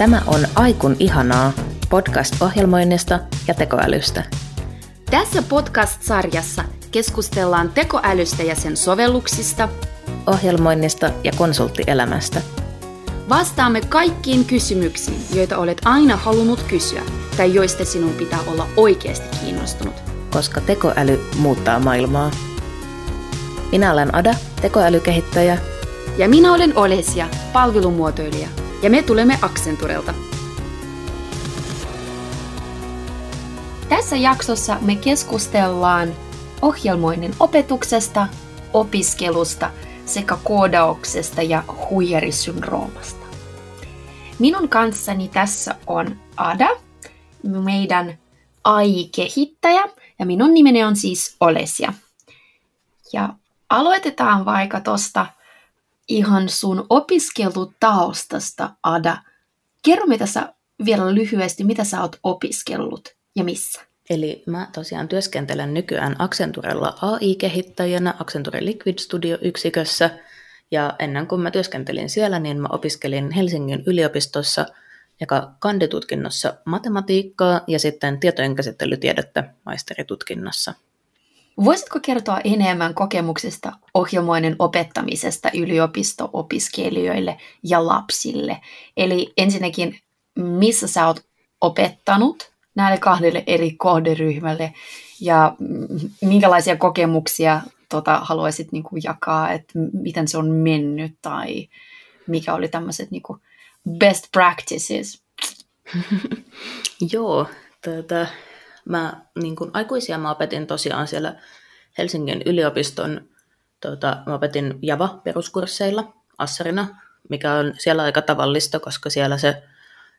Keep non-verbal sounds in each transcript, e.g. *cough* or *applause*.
Tämä on Aikun ihanaa, podcast-ohjelmoinnista ja tekoälystä. Tässä podcast-sarjassa keskustellaan tekoälystä ja sen sovelluksista, ohjelmoinnista ja konsulttielämästä. Vastaamme kaikkiin kysymyksiin, joita olet aina halunnut kysyä tai joista sinun pitää olla oikeasti kiinnostunut. Koska tekoäly muuttaa maailmaa. Minä olen Ada, tekoälykehittäjä. Ja minä olen Olesia, palvelumuotoilija. Ja me tulemme Accenturelta. Tässä jaksossa me keskustellaan ohjelmoinnin opetuksesta, opiskelusta sekä koodauksesta ja huijarisyndroomasta. Minun kanssani tässä on Ada, meidän AI-kehittäjä, ja minun nimeni on siis Olesia. Ja aloitetaan vaikka tuosta ihan sun opiskelutaustasta, Ada. Kerro mitä sä vielä lyhyesti, mitä sä oot opiskellut ja missä? Eli mä tosiaan työskentelen nykyään Accenturella AI-kehittäjänä Accenture Liquid Studio-yksikössä. Ja ennen kuin mä työskentelin siellä, niin mä opiskelin Helsingin yliopistossa joka kanditutkinnossa matematiikkaa ja sitten tietojenkäsittelytiedettä maisteritutkinnossa. Voisitko kertoa enemmän kokemuksesta ohjelmoinnin opettamisesta yliopisto-opiskelijoille ja lapsille? Eli ensinnäkin, missä sä oot opettanut näille kahdelle eri kohderyhmälle ja minkälaisia kokemuksia tota, haluaisit niin kuin, jakaa, että miten se on mennyt tai mikä oli tämmöiset niin kuin, best practices? *laughs* Joo, tuota, mä niin kuin aikuisia mä opetin tosiaan siellä Helsingin yliopiston, tuota, mä opetin Java-peruskursseilla Assarina, mikä on siellä aika tavallista, koska siellä se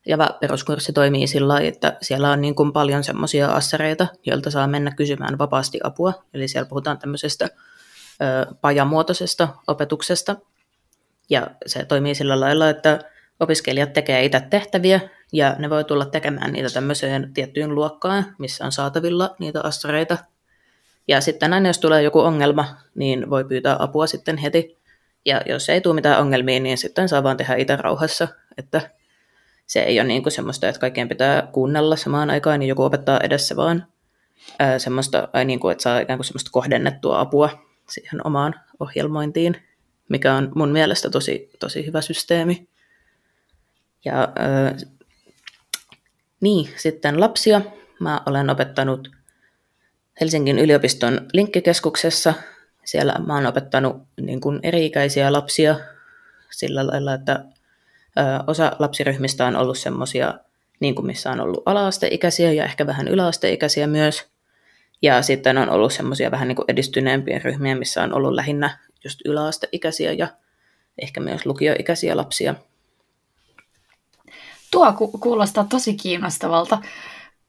Java-peruskurssi toimii sillä lailla, että siellä on niin kuin paljon semmoisia assareita, joilta saa mennä kysymään vapaasti apua. Eli siellä puhutaan tämmöisestä ö, pajamuotoisesta opetuksesta. Ja se toimii sillä lailla, että opiskelijat tekee itse tehtäviä ja ne voi tulla tekemään niitä tämmöiseen tiettyyn luokkaan, missä on saatavilla niitä assareita. Ja sitten aina jos tulee joku ongelma, niin voi pyytää apua sitten heti. Ja jos ei tule mitään ongelmia, niin sitten saa vaan tehdä itse rauhassa. Että se ei ole niin kuin semmoista, että kaikkien pitää kuunnella samaan aikaan, niin joku opettaa edessä, vaan ää, semmoista, ai niin kuin, että saa ikään kuin semmoista kohdennettua apua siihen omaan ohjelmointiin, mikä on mun mielestä tosi, tosi hyvä systeemi. Ja ää, niin, sitten lapsia. Mä olen opettanut Helsingin yliopiston linkkikeskuksessa. Siellä mä oon opettanut niin kuin eri-ikäisiä lapsia sillä lailla, että osa lapsiryhmistä on ollut semmoisia, niin kuin missä on ollut ala-asteikäisiä ja ehkä vähän yläasteikäisiä myös. Ja sitten on ollut semmoisia vähän niin kuin edistyneempiä ryhmiä, missä on ollut lähinnä just yläasteikäisiä ja ehkä myös lukioikäisiä lapsia. Tuo ku- kuulostaa tosi kiinnostavalta.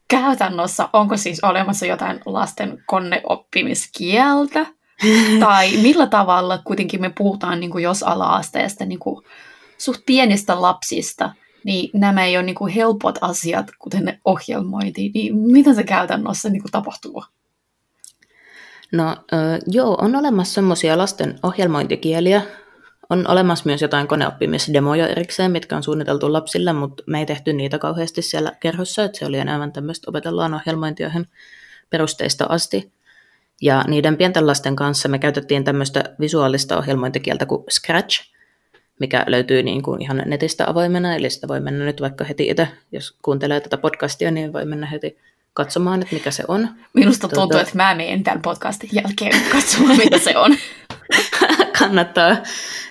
Käytännössä onko siis olemassa jotain lasten koneoppimiskieltä? *laughs* tai millä tavalla kuitenkin me puhutaan, niin kuin jos ala-asteesta, niin kuin suht pienistä lapsista, niin nämä ei ole niin kuin helpot asiat, kuten ohjelmointi, niin miten se käytännössä niin kuin tapahtuu? No joo, on olemassa semmoisia lasten ohjelmointikieliä. On olemassa myös jotain koneoppimisdemoja erikseen, mitkä on suunniteltu lapsille, mutta me ei tehty niitä kauheasti siellä kerhossa, että se oli enemmän tämmöistä opetellaan ohjelmointia perusteista asti. Ja niiden pienten lasten kanssa me käytettiin tämmöistä visuaalista ohjelmointikieltä kuin Scratch, mikä löytyy niin kuin ihan netistä avoimena, eli sitä voi mennä nyt vaikka heti itse, jos kuuntelee tätä podcastia, niin voi mennä heti katsomaan, että mikä se on. Minusta tuntuu, tuota... että mä menen tämän podcastin jälkeen katsomaan, mitä se on. *laughs* Kannattaa.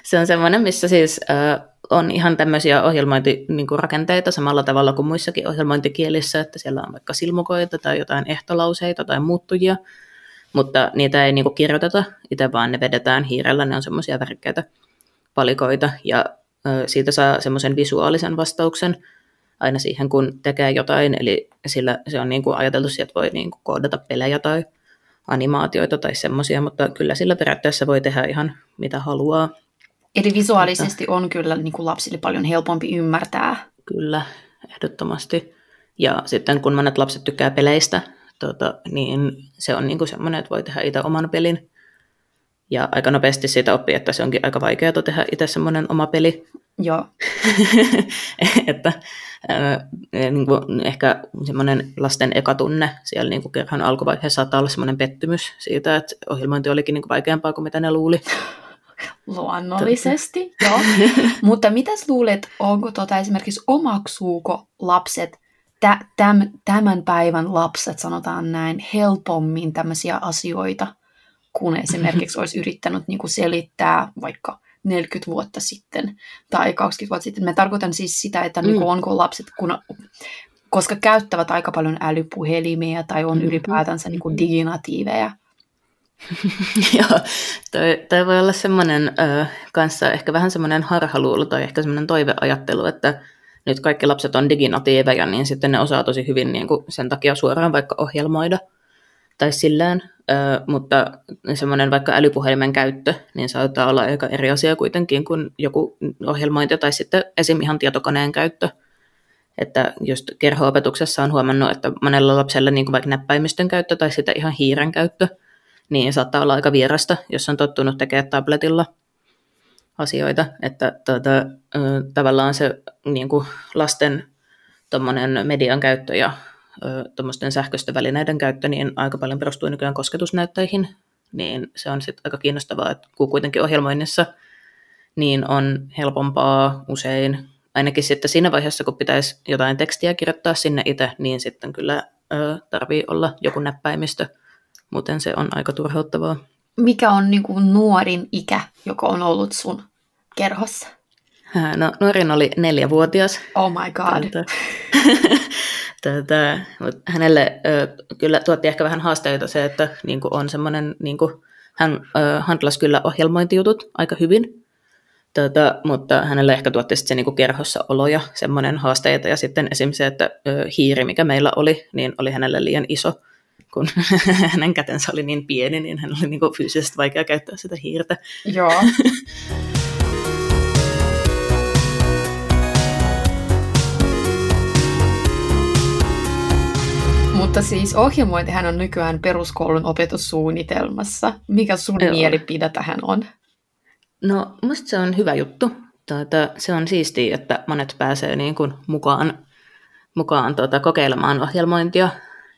Se on semmoinen, missä siis äh, on ihan tämmöisiä ohjelmointirakenteita niin samalla tavalla kuin muissakin ohjelmointikielissä, että siellä on vaikka silmukoita tai jotain ehtolauseita tai muuttujia, mutta niitä ei niin kuin kirjoiteta itse, vaan ne vedetään hiirellä, ne on semmoisia värikkäitä palikoita ja siitä saa semmoisen visuaalisen vastauksen aina siihen, kun tekee jotain. Eli sillä se on niin kuin ajateltu, että voi niin kuin koodata pelejä tai animaatioita tai semmoisia, mutta kyllä sillä periaatteessa voi tehdä ihan mitä haluaa. Eli visuaalisesti on kyllä niin kuin lapsille paljon helpompi ymmärtää. Kyllä, ehdottomasti. Ja sitten kun monet lapset tykkää peleistä, tota, niin se on niin kuin semmoinen, että voi tehdä itse oman pelin ja aika nopeasti siitä oppii, että se onkin aika vaikeaa tehdä itse semmoinen oma peli. Joo. *laughs* että äh, niin kuin ehkä semmoinen lasten ekatunne siellä niin kuin kerhan alkuvaiheessa saattaa olla semmoinen pettymys siitä, että ohjelmointi olikin niin kuin vaikeampaa kuin mitä ne luuli. Luonnollisesti, joo. *laughs* Mutta mitäs luulet, onko tota esimerkiksi omaksuuko lapset, täm, tämän päivän lapset, sanotaan näin, helpommin tämmöisiä asioita, kun esimerkiksi olisi yrittänyt niin kuin selittää vaikka 40 vuotta sitten tai 20 vuotta sitten. Mä tarkoitan siis sitä, että mm. niin onko lapset, kun, koska käyttävät aika paljon älypuhelimia tai on mm-hmm. ylipäätänsä niin kuin diginatiiveja, *laughs* Joo, toi, toi voi olla semmoinen ö, kanssa ehkä vähän semmoinen harhaluulo tai ehkä semmoinen toiveajattelu, että nyt kaikki lapset on diginatiiveja, niin sitten ne osaa tosi hyvin niin kuin sen takia suoraan vaikka ohjelmoida tai sillään, mutta semmoinen vaikka älypuhelimen käyttö, niin saattaa olla aika eri asia kuitenkin kuin joku ohjelmointi tai sitten esim. ihan tietokoneen käyttö. Että just kerho-opetuksessa on huomannut, että monella lapsella niin kuin vaikka näppäimistön käyttö tai sitten ihan hiiren käyttö – niin saattaa olla aika vierasta, jos on tottunut tekemään tabletilla asioita. Että tuota, tavallaan se niin kuin lasten median käyttö ja tuommoisten sähköisten välineiden käyttö niin aika paljon perustuu nykyään kosketusnäyttöihin, niin se on sitten aika kiinnostavaa, että kun kuitenkin ohjelmoinnissa niin on helpompaa usein, ainakin sitten siinä vaiheessa, kun pitäisi jotain tekstiä kirjoittaa sinne itse, niin sitten kyllä tarvii olla joku näppäimistö, muuten se on aika turhauttavaa. Mikä on niin kuin nuorin ikä, joka on ollut sun kerhossa? No, nuorin oli neljävuotias. Oh my god. Tätä, *laughs* tätä, mutta hänelle ö, kyllä tuotti ehkä vähän haasteita se, että niin kuin on semmoinen, niin kuin, hän ö, handlasi kyllä ohjelmointijutut aika hyvin, Tätä, mutta hänelle ehkä tuotti sitten se niin kuin kerhossa oloja, semmoinen haasteita, ja sitten esimerkiksi se, että ö, hiiri, mikä meillä oli, niin oli hänelle liian iso, kun *laughs* hänen kätensä oli niin pieni, niin hän oli niin kuin fyysisesti vaikea käyttää sitä hiirtä. Joo. *laughs* Mutta siis ohjelmointihän on nykyään peruskoulun opetussuunnitelmassa. Mikä sun Joo. mielipide tähän on? No, musta se on hyvä juttu. Tuota, se on siistiä, että monet pääsee niin kuin mukaan, mukaan tuota, kokeilemaan ohjelmointia.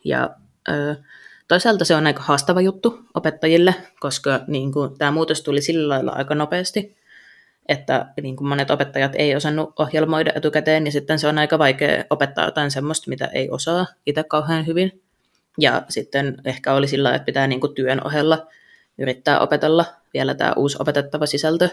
Ja toisaalta se on aika haastava juttu opettajille, koska niin kuin, tämä muutos tuli sillä lailla aika nopeasti, että niin kuin monet opettajat ei osannut ohjelmoida etukäteen, ja sitten se on aika vaikea opettaa jotain semmoista, mitä ei osaa itse kauhean hyvin. Ja sitten ehkä oli sillä että pitää niin kuin työn ohella yrittää opetella vielä tämä uusi opetettava sisältö.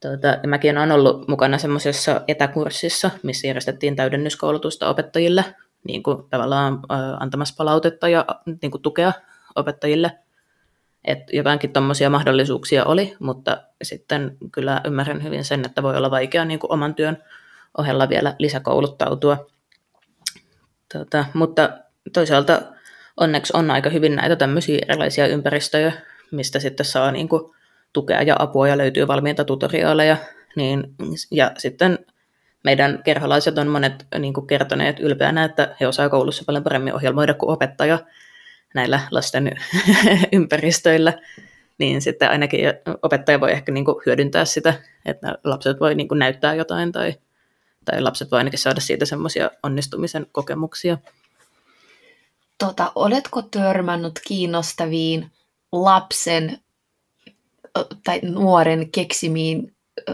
Tuota, ja mäkin olen ollut mukana semmoisessa etäkurssissa, missä järjestettiin täydennyskoulutusta opettajille niin kuin tavallaan antamassa palautetta ja niin kuin tukea opettajille. Että jotainkin tuommoisia mahdollisuuksia oli, mutta sitten kyllä ymmärrän hyvin sen, että voi olla vaikea niin kuin oman työn ohella vielä lisäkouluttautua. Tota, mutta toisaalta onneksi on aika hyvin näitä tämmöisiä erilaisia ympäristöjä, mistä sitten saa niin kuin tukea ja apua ja löytyy valmiita tutoriaaleja. Niin, ja sitten meidän kerholaiset on monet niin kuin kertoneet ylpeänä, että he osaa koulussa paljon paremmin ohjelmoida kuin opettaja näillä lasten *laughs* ympäristöillä, niin sitten ainakin opettaja voi ehkä niin kuin hyödyntää sitä, että lapset voi niin kuin näyttää jotain tai, tai lapset voi ainakin saada siitä semmoisia onnistumisen kokemuksia. Tota, oletko törmännyt kiinnostaviin lapsen tai nuoren keksimiin ö,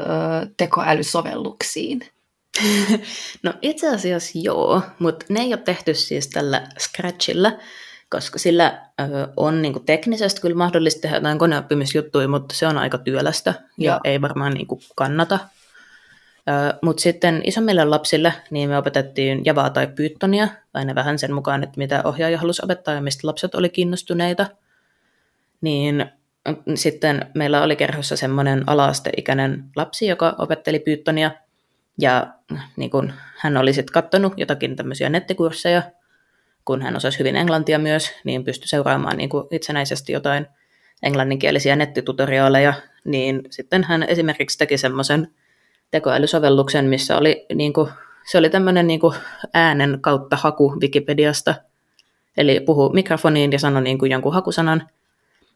tekoälysovelluksiin? *laughs* No itse asiassa joo, mutta ne ei ole tehty siis tällä Scratchilla, koska sillä on niinku teknisesti kyllä mahdollista tehdä jotain koneoppimisjuttuja, mutta se on aika työlästä ja, ja ei varmaan niinku kannata. Mutta sitten isommille lapsille niin me opetettiin Javaa tai Pythonia, aina vähän sen mukaan, että mitä ohjaaja halusi opettaa ja mistä lapset oli kiinnostuneita. Niin sitten meillä oli kerhossa semmoinen alaasteikäinen lapsi, joka opetteli Pythonia – ja niin kun hän oli sitten katsonut jotakin tämmöisiä nettikursseja, kun hän osasi hyvin englantia myös, niin pystyi seuraamaan niin kuin itsenäisesti jotain englanninkielisiä nettitutoriaaleja, niin sitten hän esimerkiksi teki semmoisen tekoälysovelluksen, missä oli, niin kuin, se oli tämmöinen niin kuin äänen kautta haku Wikipediasta, eli puhu mikrofoniin ja sanoi niin kuin jonkun hakusanan,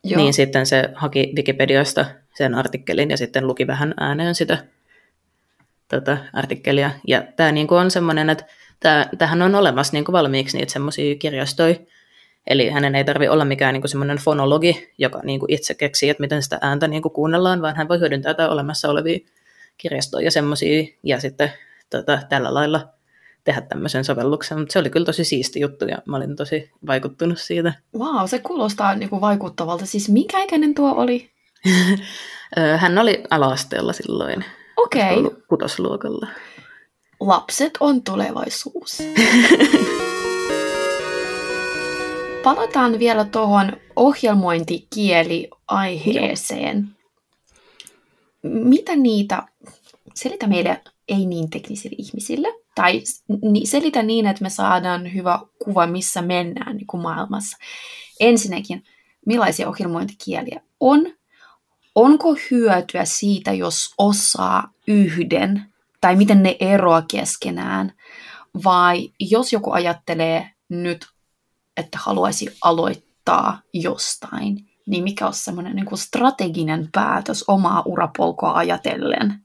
Joo. niin sitten se haki Wikipediasta sen artikkelin ja sitten luki vähän ääneen sitä tota, artikkelia. Ja tämä niinku on semmoinen, että tähän on olemassa niinku valmiiksi niitä semmoisia kirjastoja, Eli hänen ei tarvitse olla mikään niin semmoinen fonologi, joka niin kuin itse keksii, että miten sitä ääntä niin kuin kuunnellaan, vaan hän voi hyödyntää jotain olemassa olevia kirjastoja ja semmoisia, ja sitten tota, tällä lailla tehdä tämmöisen sovelluksen. Mutta se oli kyllä tosi siisti juttu, ja mä olin tosi vaikuttunut siitä. Wow, se kuulostaa niin kuin vaikuttavalta. Siis mikä ikäinen tuo oli? *laughs* hän oli ala-asteella silloin. Okei. Okay. Kutosluokalla. Lapset on tulevaisuus. *laughs* palataan vielä tuohon ohjelmointikieliaiheeseen. Mitä niitä, selitä meille ei niin teknisille ihmisille, tai selitä niin, että me saadaan hyvä kuva, missä mennään niin kuin maailmassa. Ensinnäkin, millaisia ohjelmointikieliä on? Onko hyötyä siitä, jos osaa yhden, tai miten ne eroa keskenään? Vai jos joku ajattelee nyt että haluaisi aloittaa jostain, niin mikä on semmoinen niin strateginen päätös omaa urapolkoa ajatellen?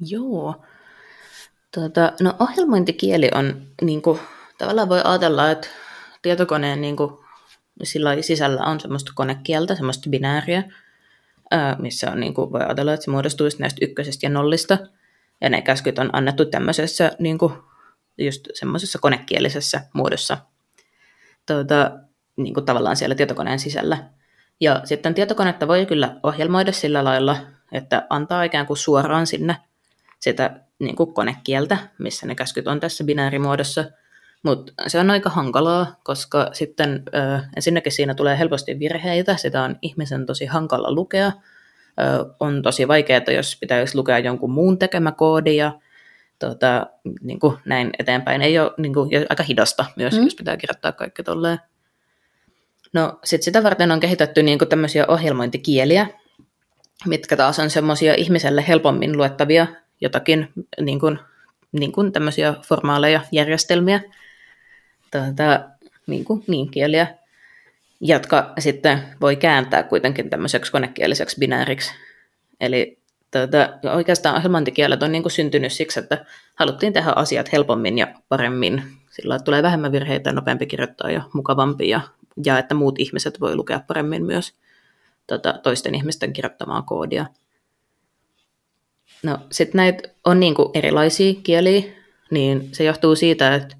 Joo. Tuota, no ohjelmointikieli on, niin kuin, tavallaan voi ajatella, että tietokoneen niin kuin, sillä sisällä on semmoista konekieltä, semmoista binääriä, missä on, niin kuin, voi ajatella, että se muodostuisi näistä ykkösestä ja nollista. Ja ne käskyt on annettu tämmöisessä niin kuin, just semmoisessa konekielisessä muodossa tuota, niin kuin tavallaan siellä tietokoneen sisällä. Ja sitten tietokonetta voi kyllä ohjelmoida sillä lailla, että antaa ikään kuin suoraan sinne sitä niin kuin konekieltä, missä ne käskyt on tässä binäärimuodossa. Mutta se on aika hankalaa, koska sitten ö, ensinnäkin siinä tulee helposti virheitä, sitä on ihmisen tosi hankala lukea. Ö, on tosi vaikeaa, jos pitäisi lukea jonkun muun tekemä koodi ja tota, niin kuin näin eteenpäin. Ei ole niin kuin, aika hidasta myös, mm. jos pitää kirjoittaa kaikki tolleen. No sitten sitä varten on kehitetty niin kuin tämmöisiä ohjelmointikieliä, mitkä taas on semmoisia ihmiselle helpommin luettavia jotakin niin kuin, niin kuin tämmöisiä formaaleja järjestelmiä, tuota, niin, kuin, niin kieliä, jotka sitten voi kääntää kuitenkin tämmöiseksi konekieliseksi binääriksi. Eli Tuota, oikeastaan ohjelmointikielet on niin kuin syntynyt siksi, että haluttiin tehdä asiat helpommin ja paremmin. Sillä tulee vähemmän virheitä, nopeampi kirjoittaa ja mukavampi ja, ja että muut ihmiset voi lukea paremmin myös tuota, toisten ihmisten kirjoittamaa koodia. No sitten näitä on niin kuin erilaisia kieliä, niin se johtuu siitä, että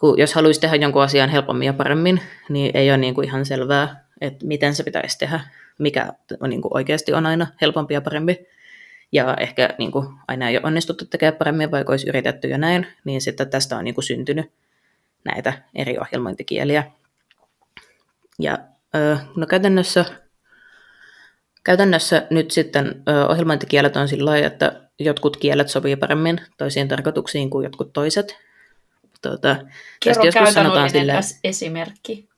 kun jos haluaisi tehdä jonkun asian helpommin ja paremmin, niin ei ole niin kuin ihan selvää, että miten se pitäisi tehdä, mikä on niin kuin oikeasti on aina helpompi ja parempi ja ehkä niin kuin, aina ei ole onnistuttu tekemään paremmin, vaikka olisi yritetty jo näin, niin sitten tästä on niin kuin, syntynyt näitä eri ohjelmointikieliä. Ja no käytännössä, käytännössä nyt sitten ohjelmointikielet on sillä lailla, että jotkut kielet sopii paremmin toisiin tarkoituksiin kuin jotkut toiset. Tuota, Kerro joskus sanotaan sille, esimerkki.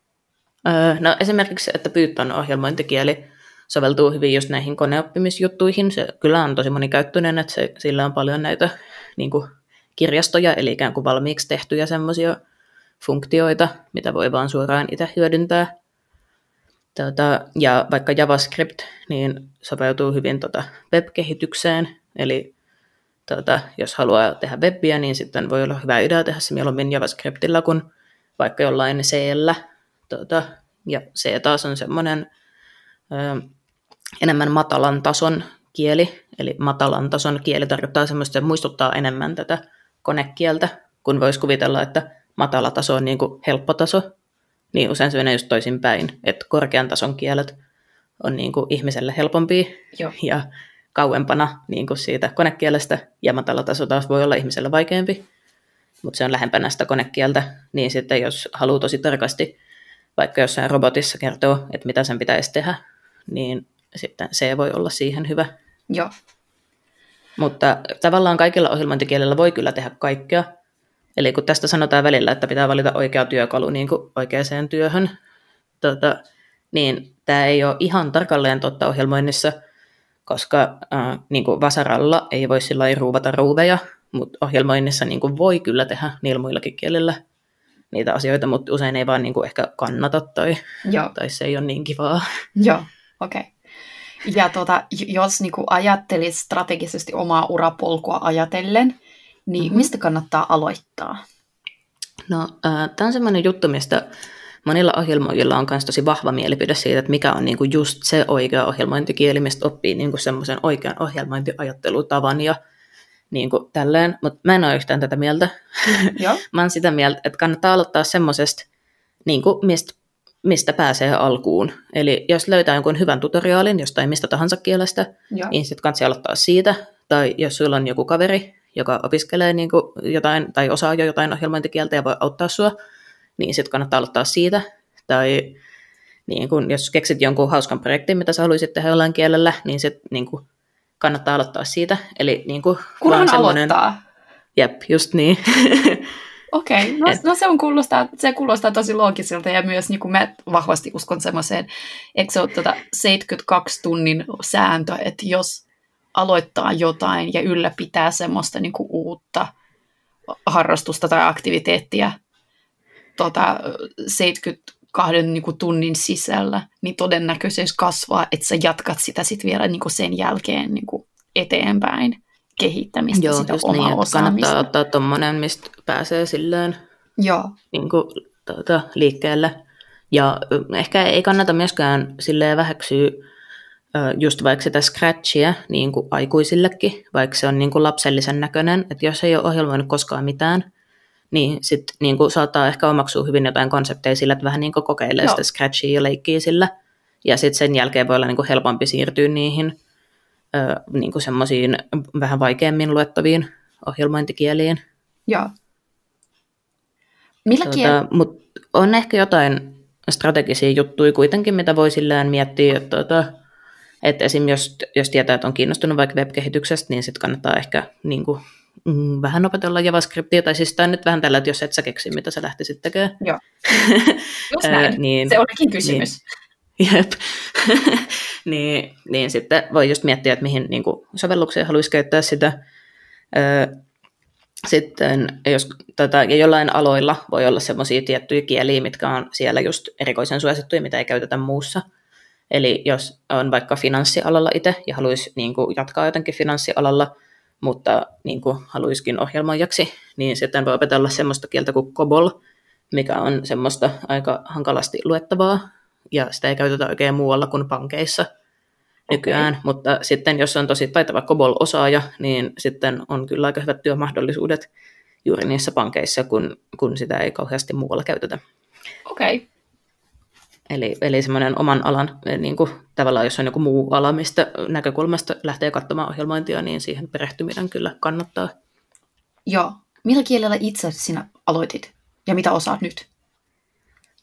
No esimerkiksi, että Python ohjelmointikieli soveltuu hyvin just näihin koneoppimisjuttuihin. Se kyllä on tosi monikäyttöinen, että se, sillä on paljon näitä niin kuin kirjastoja, eli ikään kuin valmiiksi tehtyjä semmoisia funktioita, mitä voi vaan suoraan itse hyödyntää. Tota, ja vaikka JavaScript niin sopeutuu hyvin tota web-kehitykseen, eli tota, jos haluaa tehdä webbiä, niin sitten voi olla hyvä idea tehdä se mieluummin JavaScriptilla kuin vaikka jollain c Tota, ja C taas on semmoinen enemmän matalan tason kieli, eli matalan tason kieli tarkoittaa semmoista, että muistuttaa enemmän tätä konekieltä, kun voisi kuvitella, että matala taso on niin kuin helppo taso, niin usein se menee just toisinpäin, että korkean tason kielet on niin kuin ihmiselle helpompi Joo. ja kauempana niin kuin siitä konekielestä, ja matala taso taas voi olla ihmiselle vaikeampi, mutta se on lähempänä sitä konekieltä, niin sitten jos haluaa tosi tarkasti vaikka jossain robotissa kertoo, että mitä sen pitäisi tehdä, niin sitten se voi olla siihen hyvä. Joo. Mutta tavallaan kaikilla ohjelmointikielillä voi kyllä tehdä kaikkea. Eli kun tästä sanotaan välillä, että pitää valita oikea työkalu niin kuin oikeaan työhön, tota, niin tämä ei ole ihan tarkalleen totta ohjelmoinnissa, koska äh, niin kuin vasaralla ei voi sillä ruuvata ruuveja, mutta ohjelmoinnissa niin kuin voi kyllä tehdä niillä muillakin kielillä niitä asioita, mutta usein ei vaan niin kuin ehkä kannata tai, Joo. tai se ei ole niin kivaa. Joo, okei. Okay. Ja tota, jos niin kuin ajattelit strategisesti omaa urapolkua ajatellen, niin mm-hmm. mistä kannattaa aloittaa? No, äh, tämä on sellainen juttu, mistä monilla ohjelmoijilla on myös tosi vahva mielipide siitä, että mikä on niinku just se oikea ohjelmointikieli, mistä oppii niinku semmoisen oikean ohjelmointiajattelutavan ja niinku tälleen. Mutta mä en ole yhtään tätä mieltä. *laughs* Joo. mä oon sitä mieltä, että kannattaa aloittaa semmoisesta, niinku, mistä, mistä pääsee alkuun. Eli jos löytää jonkun hyvän tutoriaalin jostain mistä tahansa kielestä, Joo. niin sitten kannattaa aloittaa siitä. Tai jos sulla on joku kaveri, joka opiskelee niin kuin jotain tai osaa jo jotain ohjelmointikieltä ja voi auttaa sua, niin sitten kannattaa aloittaa siitä. Tai niin kun, jos keksit jonkun hauskan projektin, mitä sä haluaisit tehdä jollain kielellä, niin sit niin kun, kannattaa aloittaa siitä. Eli niin kun, Kunhan semmoinen... aloittaa. Jep, just niin. *laughs* Okei, okay. no, no, se, on kuulostaa, se kuulostaa tosi loogiselta ja myös niin kuin mä vahvasti uskon semmoiseen, eikö se ole tuota 72 tunnin sääntö, että jos aloittaa jotain ja ylläpitää semmoista niin kuin uutta harrastusta tai aktiviteettia tota, 72 niin kuin tunnin sisällä, niin todennäköisyys kasvaa, että sä jatkat sitä sitten vielä niin kuin sen jälkeen niin kuin eteenpäin kehittämistä, Joo, sitä omaa niin, osaamista. kannattaa ottaa tuommoinen, mistä pääsee silleen Joo. Niin kuin, tuota, liikkeelle. Ja ehkä ei kannata myöskään silleen väheksyä just vaikka sitä scratchia niin kuin aikuisillekin, vaikka se on niin kuin lapsellisen näköinen, että jos ei ole ohjelmoinut koskaan mitään, niin sitten niin kuin saattaa ehkä omaksua hyvin jotain konsepteja sillä, että vähän niin kuin kokeilee Joo. sitä scratchia ja leikkii sillä. Ja sitten sen jälkeen voi olla niin kuin helpompi siirtyä niihin ö, niin kuin semmoisiin vähän vaikeammin luettaviin ohjelmointikieliin. Joo. Millä tuota, kiel... Mutta on ehkä jotain strategisia juttuja kuitenkin, mitä voi sillään miettiä, että tuota, että esim. Jos, jos tietää, että on kiinnostunut vaikka web-kehityksestä, niin sitten kannattaa ehkä niin kuin, mm, vähän opetella JavaScriptia, tai siis tämä nyt vähän tällä, että jos et sä keksi, mitä sä lähtisit tekemään. Joo, *laughs* just näin. niin, se olikin kysymys. Niin, *laughs* jep. *laughs* niin, niin sitten voi just miettiä, että mihin niin kuin, sovelluksia haluaisi käyttää sitä. sitten jos, tota, ja jollain aloilla voi olla semmoisia tiettyjä kieliä, mitkä on siellä just erikoisen suosittuja, mitä ei käytetä muussa – Eli jos on vaikka finanssialalla itse ja haluaisi niin kuin, jatkaa jotenkin finanssialalla, mutta niin kuin, haluaisikin ohjelmoijaksi, niin sitten voi opetella semmoista kieltä kuin COBOL, mikä on semmoista aika hankalasti luettavaa, ja sitä ei käytetä oikein muualla kuin pankeissa nykyään, okay. mutta sitten jos on tosi taitava COBOL-osaaja, niin sitten on kyllä aika hyvät työmahdollisuudet juuri niissä pankeissa, kun, kun sitä ei kauheasti muualla käytetä. Okei. Okay. Eli, eli semmoinen oman alan, eh, niin kuin, tavallaan jos on joku muu ala, mistä näkökulmasta lähtee katsomaan ohjelmointia, niin siihen perehtyminen kyllä kannattaa. Joo. Millä kielellä itse sinä aloitit ja mitä osaat nyt?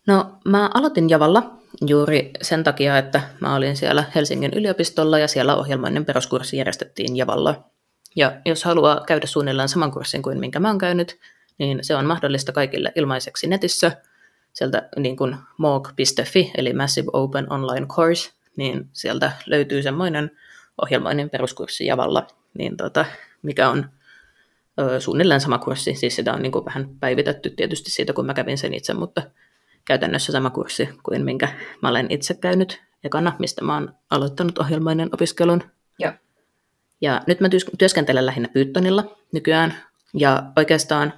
No mä aloitin Javalla juuri sen takia, että mä olin siellä Helsingin yliopistolla ja siellä ohjelmoinnin peruskurssi järjestettiin Javalla. Ja jos haluaa käydä suunnilleen saman kurssin kuin minkä mä oon käynyt, niin se on mahdollista kaikille ilmaiseksi netissä – sieltä niin kuin moog.fi, eli Massive Open Online Course, niin sieltä löytyy semmoinen ohjelmoinnin peruskurssi Javalla, niin tota, mikä on ö, suunnilleen sama kurssi, siis sitä on niin kuin vähän päivitetty tietysti siitä, kun mä kävin sen itse, mutta käytännössä sama kurssi kuin minkä mä olen itse käynyt ekana, mistä mä oon aloittanut ohjelmoinnin opiskelun. Ja, ja nyt mä työskentelen lähinnä Pythonilla nykyään, ja oikeastaan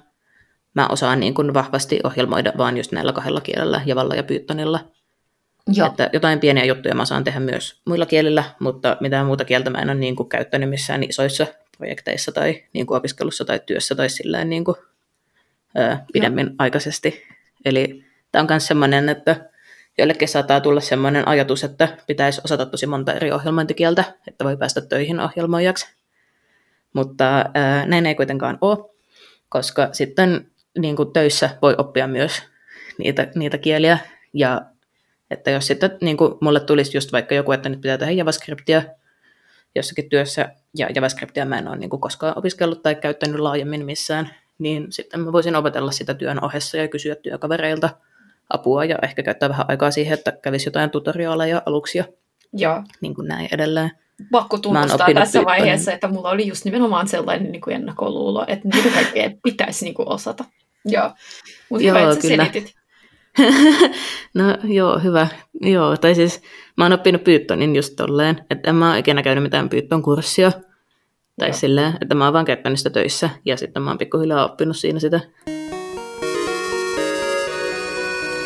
mä osaan niin kuin vahvasti ohjelmoida vaan just näillä kahdella kielellä, Javalla ja Pythonilla. Joo. Että jotain pieniä juttuja mä saan tehdä myös muilla kielillä, mutta mitään muuta kieltä mä en ole niin kuin käyttänyt missään isoissa projekteissa tai niin kuin opiskelussa tai työssä tai silleen niin kuin, ää, pidemmin Joo. aikaisesti. Eli tämä on myös sellainen, että joillekin saattaa tulla sellainen ajatus, että pitäisi osata tosi monta eri ohjelmointikieltä, että voi päästä töihin ohjelmoijaksi. Mutta ää, näin ei kuitenkaan ole, koska sitten niin kuin töissä voi oppia myös niitä, niitä kieliä. Ja että jos sitten niin kuin mulle tulisi just vaikka joku, että nyt pitää tehdä JavaScriptia jossakin työssä, ja JavaScriptia mä en ole niin kuin koskaan opiskellut tai käyttänyt laajemmin missään, niin sitten mä voisin opetella sitä työn ohessa ja kysyä työkavereilta apua ja ehkä käyttää vähän aikaa siihen, että kävisi jotain tutoriaaleja aluksia. Joo. Niin kuin näin edelleen. Pakko tunnustaa tässä vaiheessa, että mulla oli just nimenomaan sellainen niin kuin ennakkoluulo, että niitä kaikkea pitäisi niin kuin osata. Joo, mutta hyvä, että kyllä. selitit. *laughs* no joo, hyvä. Joo, tai siis mä oon oppinut Pythonin just tolleen, että en mä oon ikinä käynyt mitään Python kurssia. Tai joo. silleen, että mä oon vaan käyttänyt sitä töissä ja sitten mä oon pikkuhiljaa oppinut siinä sitä.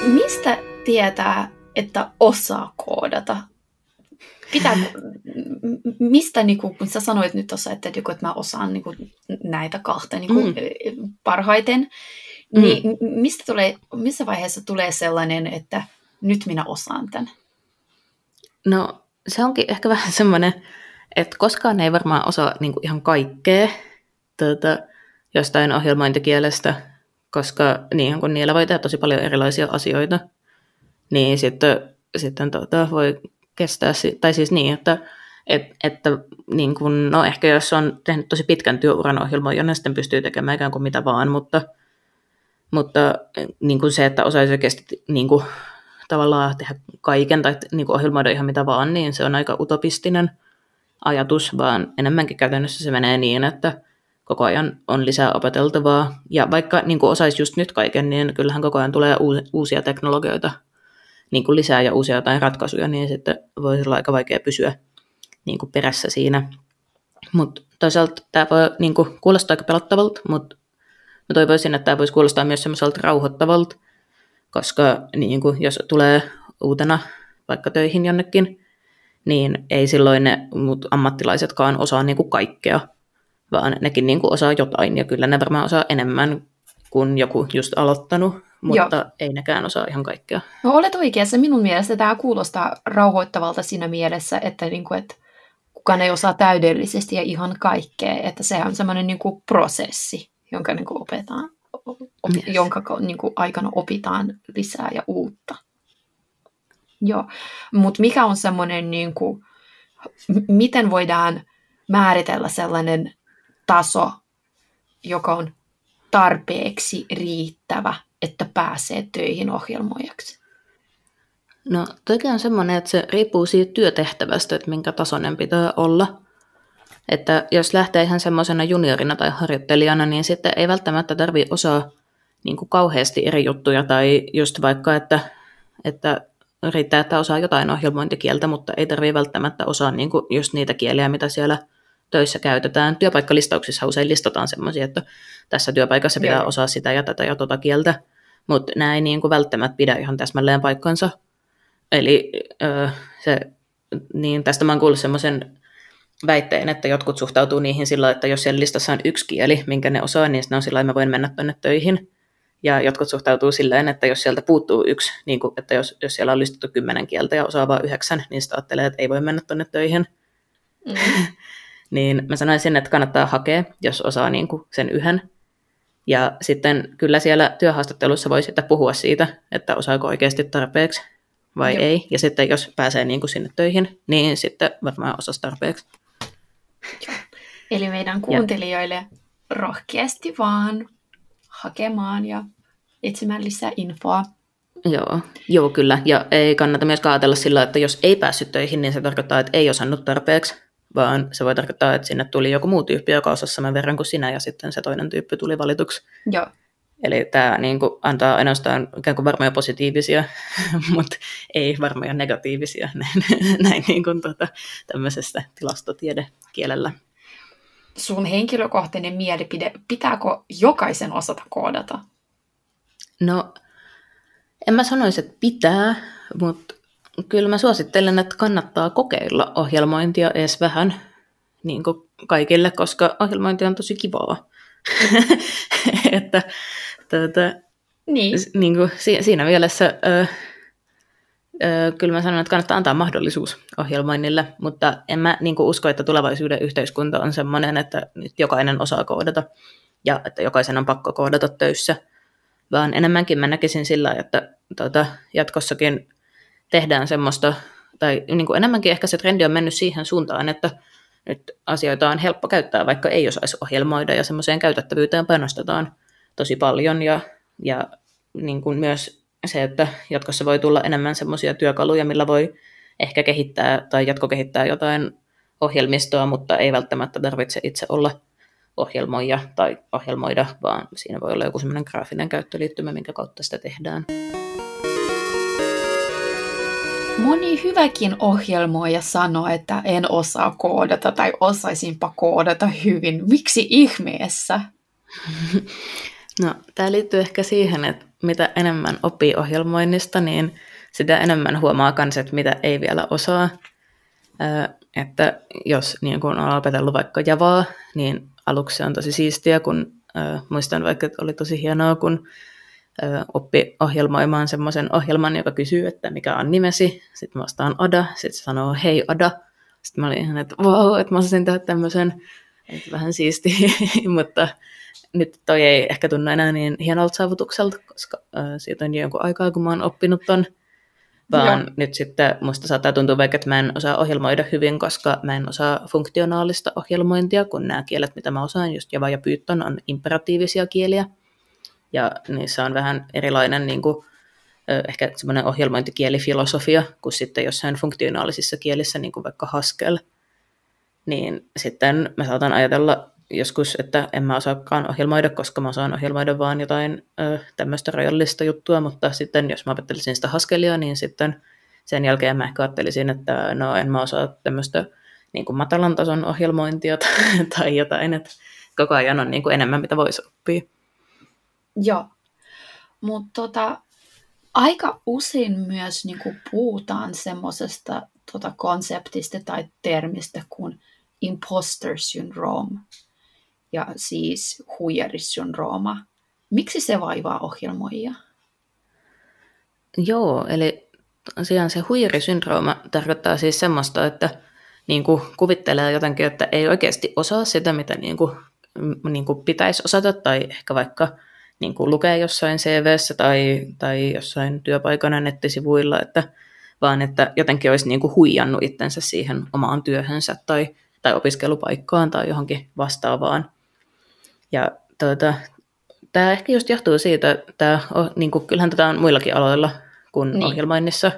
Mistä tietää, että osaa koodata? Pitää, mistä, niin kuin, kun sä sanoit nyt tuossa, että, että mä osaan niin kuin, näitä kahta niin kuin, mm. parhaiten, mm. niin mistä tulee, missä vaiheessa tulee sellainen, että nyt minä osaan tämän? No se onkin ehkä vähän semmoinen, että koskaan ei varmaan osaa niin kuin ihan kaikkea tuota, jostain ohjelmointikielestä, koska niin kun niillä voi tehdä tosi paljon erilaisia asioita, niin sitten, sitten tuota, voi kestää, tai siis niin, että, et, että niin kun, no ehkä jos on tehnyt tosi pitkän työuran ohjelmoijana, niin sitten pystyy tekemään ikään kuin mitä vaan, mutta, mutta niin kuin se, että osaisi oikeasti niin kuin, tavallaan tehdä kaiken tai niin kuin ohjelmoida ihan mitä vaan, niin se on aika utopistinen ajatus, vaan enemmänkin käytännössä se menee niin, että koko ajan on lisää opeteltavaa. Ja vaikka niin kuin osaisi just nyt kaiken, niin kyllähän koko ajan tulee uusia teknologioita niin kuin lisää ja uusia jotain ratkaisuja, niin sitten voisi olla aika vaikea pysyä niin kuin perässä siinä. Mutta toisaalta tämä voi niin kuin, kuulostaa aika pelottavalta, mutta mä toivoisin, että tämä voisi kuulostaa myös semmoiselta rauhoittavalta, koska niin kuin, jos tulee uutena vaikka töihin jonnekin, niin ei silloin ne mut ammattilaisetkaan osaa niin kuin kaikkea, vaan nekin niin kuin osaa jotain, ja kyllä ne varmaan osaa enemmän kuin joku just aloittanut, mutta Joo. ei nekään osaa ihan kaikkea. No olet oikeassa. Minun mielestä tämä kuulostaa rauhoittavalta siinä mielessä, että, niin kuin, että kukaan ei osaa täydellisesti ja ihan kaikkea, että se on semmoinen niin kuin prosessi, jonka niin kuin opetaan, op, yes. jonka niin kuin aikana opitaan lisää ja uutta. Joo, mutta mikä on semmoinen, niin kuin, miten voidaan määritellä sellainen taso, joka on tarpeeksi riittävä, että pääsee töihin ohjelmoijaksi? No toki on semmoinen, että se riippuu siitä työtehtävästä, että minkä tasoinen pitää olla. Että jos lähtee ihan semmoisena juniorina tai harjoittelijana, niin sitten ei välttämättä tarvi osaa niin kuin kauheasti eri juttuja tai just vaikka, että, että riittää, että osaa jotain ohjelmointikieltä, mutta ei tarvitse välttämättä osaa niin kuin just niitä kieliä, mitä siellä töissä käytetään. Työpaikkalistauksissa usein listataan semmoisia, että tässä työpaikassa pitää Joo. osaa sitä ja tätä ja tuota kieltä, mutta nämä ei niin kuin välttämättä pidä ihan täsmälleen paikkansa. Eli se, niin tästä mä oon kuullut semmoisen väitteen, että jotkut suhtautuu niihin sillä, että jos siellä listassa on yksi kieli, minkä ne osaa, niin ne on sillä mä voin mennä tuonne töihin. Ja jotkut suhtautuu silleen, että jos sieltä puuttuu yksi, niin kuin, että jos, jos siellä on listattu kymmenen kieltä ja osaa vain yhdeksän, niin sitä ajattelee, että ei voi mennä tuonne töihin. Mm. *laughs* niin mä sanoisin, että kannattaa hakea, jos osaa niin kuin sen yhden. Ja sitten kyllä siellä työhaastattelussa voi sitten puhua siitä, että osaako oikeasti tarpeeksi vai Joo. ei. Ja sitten jos pääsee niin kuin sinne töihin, niin sitten varmaan osasi tarpeeksi. Eli meidän kuuntelijoille ja. rohkeasti vaan hakemaan ja etsimään lisää infoa. Joo, joo, kyllä. Ja ei kannata myös ajatella sillä, että jos ei päässyt töihin, niin se tarkoittaa, että ei osannut tarpeeksi, vaan se voi tarkoittaa, että sinne tuli joku muu tyyppi, joka osasi saman verran kuin sinä, ja sitten se toinen tyyppi tuli valituksi. Joo. Eli tämä niin kuin, antaa ainoastaan ikään kuin varmoja positiivisia, *laughs* mutta ei varmoja negatiivisia *laughs* näin, näin niin kuin, tuota, tämmöisestä tilastotiedekielellä. Sun henkilökohtainen mielipide, pitääkö jokaisen osata koodata? No, en mä sanoisi, että pitää, mutta kyllä mä suosittelen, että kannattaa kokeilla ohjelmointia edes vähän niin kuin kaikille, koska ohjelmointi on tosi kivaa. *laughs* että tuota, niin. Niin kuin, siinä mielessä ö, ö, kyllä mä sanon, että kannattaa antaa mahdollisuus ohjelmoinnille, mutta en mä niin kuin, usko, että tulevaisuuden yhteiskunta on sellainen, että nyt jokainen osaa koodata ja että jokaisen on pakko koodata töissä, vaan enemmänkin mä näkisin sillä, että tuota, jatkossakin tehdään semmoista, tai niin kuin enemmänkin ehkä se trendi on mennyt siihen suuntaan, että nyt asioita on helppo käyttää, vaikka ei osaisi ohjelmoida, ja semmoiseen käytettävyyteen panostetaan tosi paljon, ja, ja niin kuin myös se, että jatkossa voi tulla enemmän semmoisia työkaluja, millä voi ehkä kehittää tai jatkokehittää jotain ohjelmistoa, mutta ei välttämättä tarvitse itse olla ohjelmoija tai ohjelmoida, vaan siinä voi olla joku semmoinen graafinen käyttöliittymä, minkä kautta sitä tehdään. Moni hyväkin ohjelmoija sanoo, että en osaa koodata tai osaisinpa koodata hyvin. Miksi ihmeessä? No, tämä liittyy ehkä siihen, että mitä enemmän oppii ohjelmoinnista, niin sitä enemmän huomaa myös, että mitä ei vielä osaa. että jos niin kun on opetellut vaikka Javaa, niin aluksi se on tosi siistiä, kun muistan vaikka, että oli tosi hienoa, kun oppi ohjelmoimaan semmoisen ohjelman, joka kysyy, että mikä on nimesi. Sitten mä vastaan Ada, sitten se sanoo hei Ada. Sitten mä olin ihan, että wow, että mä osasin tehdä tämmöisen, että vähän siisti, *laughs* mutta nyt toi ei ehkä tunnu enää niin hienolta saavutukselta, koska äh, siitä on jo jonkun aikaa, kun mä oon oppinut ton. Vaan Joo. nyt sitten musta saattaa tuntua vaikka, että mä en osaa ohjelmoida hyvin, koska mä en osaa funktionaalista ohjelmointia, kun nämä kielet, mitä mä osaan, just Java ja Python, on imperatiivisia kieliä. Ja niissä on vähän erilainen niin kuin, ehkä semmoinen ohjelmointikielifilosofia kuin sitten jossain funktionaalisissa kielissä, niin kuin vaikka Haskell. Niin sitten mä saatan ajatella joskus, että en mä osaakaan ohjelmoida, koska mä osaan ohjelmoida vaan jotain ö, tämmöistä rajallista juttua, mutta sitten jos mä opettelisin sitä Haskellia, niin sitten sen jälkeen mä ehkä ajattelisin, että no en mä osaa tämmöistä niin kuin matalan tason ohjelmointia *laughs* tai jotain, että koko ajan on niin kuin enemmän, mitä voisi oppia. Joo, mutta tota, aika usein myös niin kuin puhutaan semmoisesta tota konseptista tai termistä kuin imposter syndrome ja siis huijarisyndrooma. Miksi se vaivaa ohjelmoijia? Joo, eli tosiaan se huijarisyndrooma tarkoittaa siis semmoista, että niin kuin kuvittelee jotenkin, että ei oikeasti osaa sitä, mitä niin kuin, niin kuin pitäisi osata, tai ehkä vaikka niin kuin lukee jossain CVssä tai, tai jossain työpaikan nettisivuilla, että, vaan että jotenkin olisi niin kuin huijannut itsensä siihen omaan työhönsä tai, tai opiskelupaikkaan tai johonkin vastaavaan. Ja tuota, tämä ehkä just johtuu siitä, että niin kuin, kyllähän tätä on muillakin aloilla kuin niin. ohjelmoinnissa,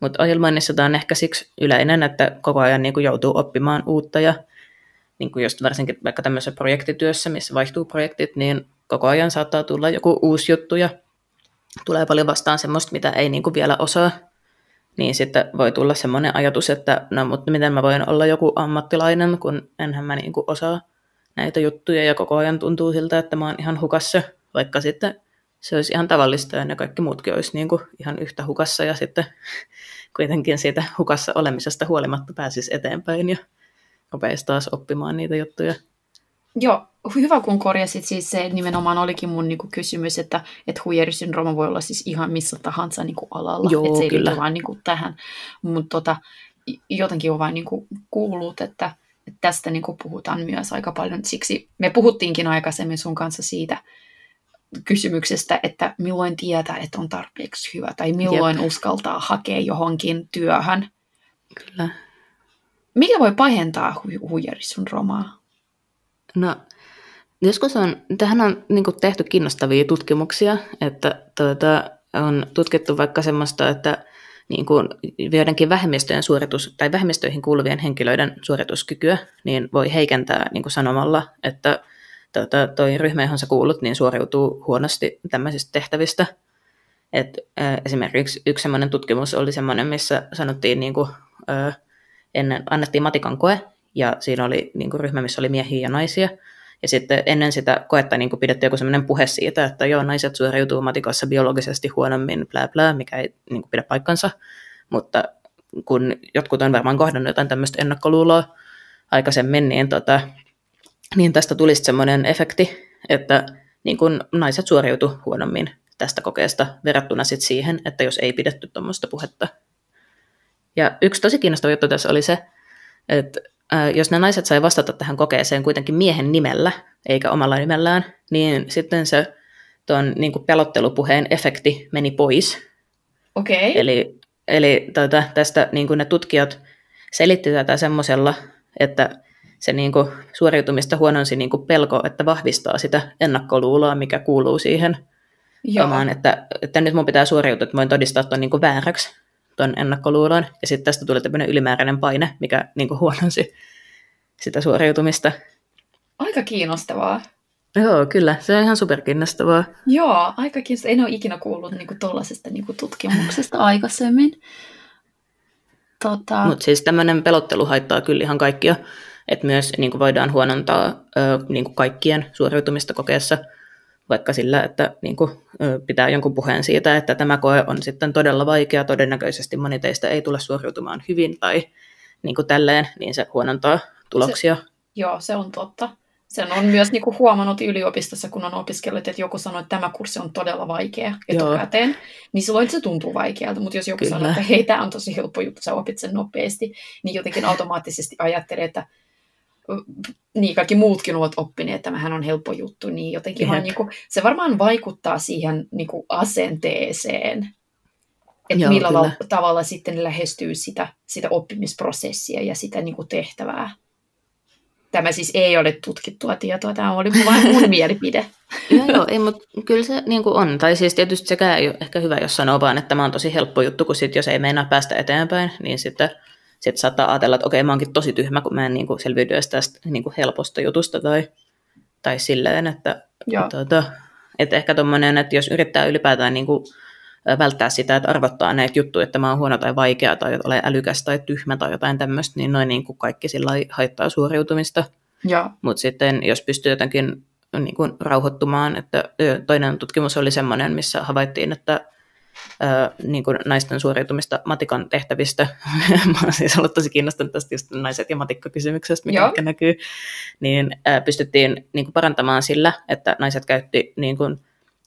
mutta ohjelmoinnissa tämä on ehkä siksi yleinen, että koko ajan niin kuin, joutuu oppimaan uutta ja niin kuin just varsinkin vaikka tämmöisessä projektityössä, missä vaihtuu projektit, niin koko ajan saattaa tulla joku uusi juttu ja tulee paljon vastaan semmoista, mitä ei niin kuin vielä osaa. Niin sitten voi tulla semmoinen ajatus, että no mutta miten mä voin olla joku ammattilainen, kun enhän mä niin kuin osaa näitä juttuja ja koko ajan tuntuu siltä, että mä oon ihan hukassa, vaikka sitten se olisi ihan tavallista ja ne kaikki muutkin olisi niin kuin ihan yhtä hukassa ja sitten *laughs* kuitenkin siitä hukassa olemisesta huolimatta pääsisi eteenpäin ja opesi taas oppimaan niitä juttuja. Joo, hyvä kun korjasit siis se, nimenomaan olikin mun niinku kysymys, että, että huijarisyndrooma voi olla siis ihan missä tahansa niinku alalla, että se ei kyllä. vaan niinku tähän, mutta tota, jotenkin on vain niinku kuullut, että, että tästä niinku puhutaan myös aika paljon, siksi me puhuttiinkin aikaisemmin sun kanssa siitä kysymyksestä, että milloin tietää, että on tarpeeksi hyvä, tai milloin Jep. uskaltaa hakea johonkin työhön. Kyllä. Mikä voi pahentaa hu- huijarisyndroomaa? No, joskus on, tähän on niin tehty kiinnostavia tutkimuksia, että tuota, on tutkittu vaikka semmoista, että niin kuin joidenkin vähemmistöjen suoritus, tai vähemmistöihin kuuluvien henkilöiden suorituskykyä, niin voi heikentää niin kuin sanomalla, että tuota, toi ryhmä, johon sä kuulut, niin suoriutuu huonosti tämmöisistä tehtävistä. Et, äh, esimerkiksi yksi semmoinen tutkimus oli semmoinen, missä sanottiin, niin kuin, äh, ennen, annettiin matikan koe, ja siinä oli niin kuin ryhmä, missä oli miehiä ja naisia. Ja sitten ennen sitä koetta niin kuin pidettiin joku sellainen puhe siitä, että joo, naiset suoriutuu matikassa biologisesti huonommin, blää blää, mikä ei niin kuin pidä paikkansa. Mutta kun jotkut on varmaan kohdannut jotain tämmöistä ennakkoluuloa aikaisemmin, niin, tota, niin tästä tuli semmoinen efekti, että niin kun naiset suoriutu huonommin tästä kokeesta verrattuna sit siihen, että jos ei pidetty tuommoista puhetta. Ja yksi tosi kiinnostava juttu tässä oli se, että jos ne naiset sai vastata tähän kokeeseen kuitenkin miehen nimellä, eikä omalla nimellään, niin sitten se tuon niin kuin pelottelupuheen efekti meni pois. Okei. Okay. Eli, eli tuota, tästä niin kuin ne tutkijat selitti tätä semmoisella, että se niin kuin suoriutumista huononsi niin kuin pelko, että vahvistaa sitä ennakkoluuloa, mikä kuuluu siihen Joo. omaan, että, että nyt mun pitää suoriutua, että voin todistaa tuon niin kuin vääräksi tuon ennakkoluulon, ja sitten tästä tuli tämmöinen ylimääräinen paine, mikä niin kuin huononsi sitä suoriutumista. Aika kiinnostavaa. Joo, kyllä. Se on ihan superkiinnostavaa. Joo, aika kiinnostavaa. En ole ikinä kuullut niinku tuollaisesta niinku tutkimuksesta *laughs* aikaisemmin. Tota... Mutta siis tämmöinen pelottelu haittaa kyllä ihan kaikkia, että myös niin kuin voidaan huonontaa ö, niin kuin kaikkien suoriutumista kokeessa, vaikka sillä, että niin kuin, pitää jonkun puheen siitä, että tämä koe on sitten todella vaikea, todennäköisesti moni teistä ei tule suoriutumaan hyvin tai niin kuin tälleen, niin se huonontaa tuloksia. Se, joo, se on totta. Sen on myös niin kuin huomannut yliopistossa, kun on opiskellut, että joku sanoo, että tämä kurssi on todella vaikea etukäteen, Joo. niin silloin se tuntuu vaikealta. Mutta jos joku Kyllä. sanoo, että hei, tämä on tosi helppo juttu, sä opit sen nopeasti, niin jotenkin automaattisesti ajattelee, että niin kaikki muutkin ovat oppineet, että tämähän on helppo juttu, niin jotenkin vaan, niin kuin, se varmaan vaikuttaa siihen niin kuin asenteeseen, että Joo, millä kyllä. tavalla sitten lähestyy sitä, sitä oppimisprosessia ja sitä niin kuin tehtävää. Tämä siis ei ole tutkittua tietoa, tämä oli vain mun *laughs* mielipide. joo, joo, ei, mutta kyllä se niin kuin on. Tai siis tietysti sekään ei ole ehkä hyvä, jos sanoo vaan, että tämä on tosi helppo juttu, kun sit, jos ei meinaa päästä eteenpäin, niin sitten sit saattaa ajatella, että okei, mä oonkin tosi tyhmä, kun mä en niin kuin selviydy tästä niin kuin helposta jutusta tai, tai silleen, että, tuota, että ehkä tuommoinen, että jos yrittää ylipäätään niin kuin välttää sitä, että arvottaa näitä juttuja, että mä oon huono tai vaikea tai ole älykäs tai tyhmä tai jotain tämmöistä, niin noin niin kuin kaikki sillä haittaa suoriutumista. Mutta sitten jos pystyy jotenkin niin kuin rauhoittumaan, että toinen tutkimus oli semmoinen, missä havaittiin, että niin kuin naisten suoriutumista matikan tehtävistä, *laughs* mä oon siis ollut tosi kiinnostunut tästä just naiset ja matikkakysymyksestä, mikä ehkä näkyy, niin pystyttiin niin kuin parantamaan sillä, että naiset käytti niin kuin,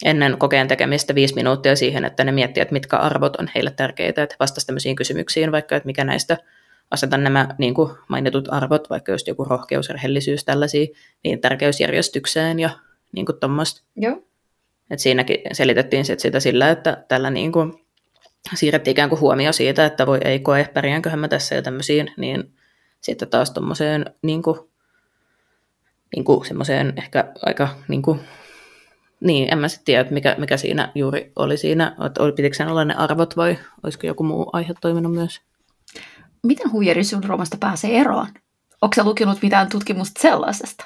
ennen kokeen tekemistä viisi minuuttia siihen, että ne miettii, että mitkä arvot on heille tärkeitä, että vastasi tämmöisiin kysymyksiin, vaikka että mikä näistä asetan nämä niin kuin mainitut arvot, vaikka just joku rohkeus, rehellisyys, tällaisia, niin tärkeysjärjestykseen ja niin kuin. Joo. Et siinäkin selitettiin sit sitä sillä, että tällä niin kuin siirrettiin ikään kuin huomio siitä, että voi ei koe, pärjäänköhän mä tässä ja tämmöisiin, niin sitten taas tuommoiseen niin kuin, niin kuin semmoiseen ehkä aika niin kuin niin, en mä sitten tiedä, mikä, mikä siinä juuri oli siinä, että oli, pitikö sen olla ne arvot vai olisiko joku muu aihe toiminut myös? Miten huijarisyndroomasta pääsee eroon? Onko se lukenut mitään tutkimusta sellaisesta?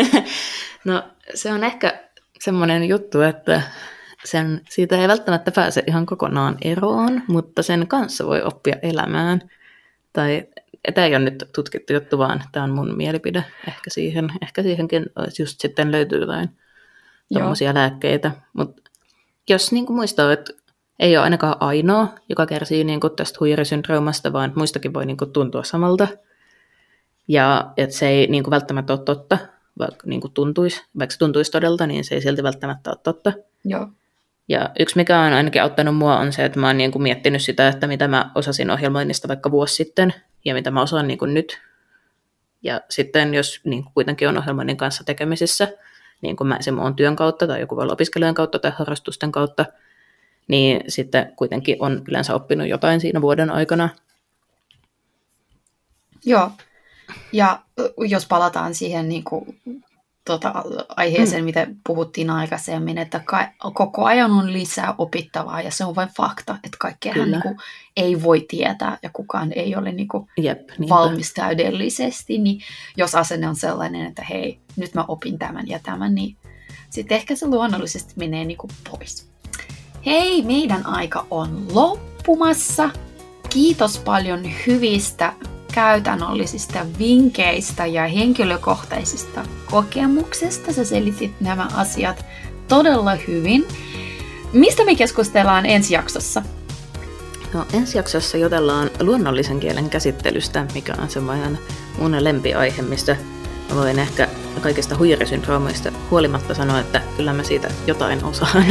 *laughs* no se on ehkä semmoinen juttu, että sen, siitä ei välttämättä pääse ihan kokonaan eroon, mutta sen kanssa voi oppia elämään. Tai tämä ei ole nyt tutkittu juttu, vaan tämä on mun mielipide. Ehkä, siihen, ehkä siihenkin just sitten löytyy jotain tuommoisia lääkkeitä. Mutta jos niin kuin muistaa, että ei ole ainakaan ainoa, joka kärsii niin kuin tästä huijarisyndroomasta, vaan muistakin voi niin kuin tuntua samalta. Ja että se ei niin kuin välttämättä ole totta, vaikka, niin kuin tuntuisi, vaikka se tuntuisi todelta, niin se ei silti välttämättä ole totta. Joo. Ja yksi, mikä on ainakin auttanut mua, on se, että mä oon niin kuin miettinyt sitä, että mitä mä osasin ohjelmoinnista vaikka vuosi sitten, ja mitä mä osaan niin kuin nyt. Ja sitten, jos niin kuin kuitenkin on ohjelmoinnin kanssa tekemisissä, niin kuin mä sen mun työn kautta tai joku voi olla opiskelijan kautta tai harrastusten kautta, niin sitten kuitenkin on yleensä oppinut jotain siinä vuoden aikana. Joo, ja jos palataan siihen niin kuin, tota, aiheeseen, mm. mitä puhuttiin aikaisemmin, että ka- koko ajan on lisää opittavaa ja se on vain fakta, että kaikkea niin kuin, ei voi tietää ja kukaan ei ole niin kuin, Jep, valmis täydellisesti, niin jos asenne on sellainen, että hei, nyt mä opin tämän ja tämän, niin sitten ehkä se luonnollisesti menee niin kuin, pois. Hei, meidän aika on loppumassa. Kiitos paljon hyvistä käytännöllisistä vinkkeistä ja henkilökohtaisista kokemuksista. Sä selitit nämä asiat todella hyvin. Mistä me keskustellaan ensi jaksossa? No, ensi jaksossa jutellaan luonnollisen kielen käsittelystä, mikä on semmoinen mun lempiaihe, mistä voin ehkä kaikista huijarisyndroomeista huolimatta sanoa, että kyllä mä siitä jotain osaan.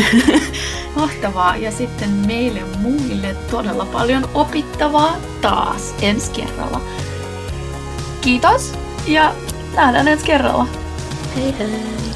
*laughs* Mahtavaa. Ja sitten meille muille todella paljon opittavaa taas ensi kerralla. Kiitos ja nähdään ensi kerralla. Hei hei!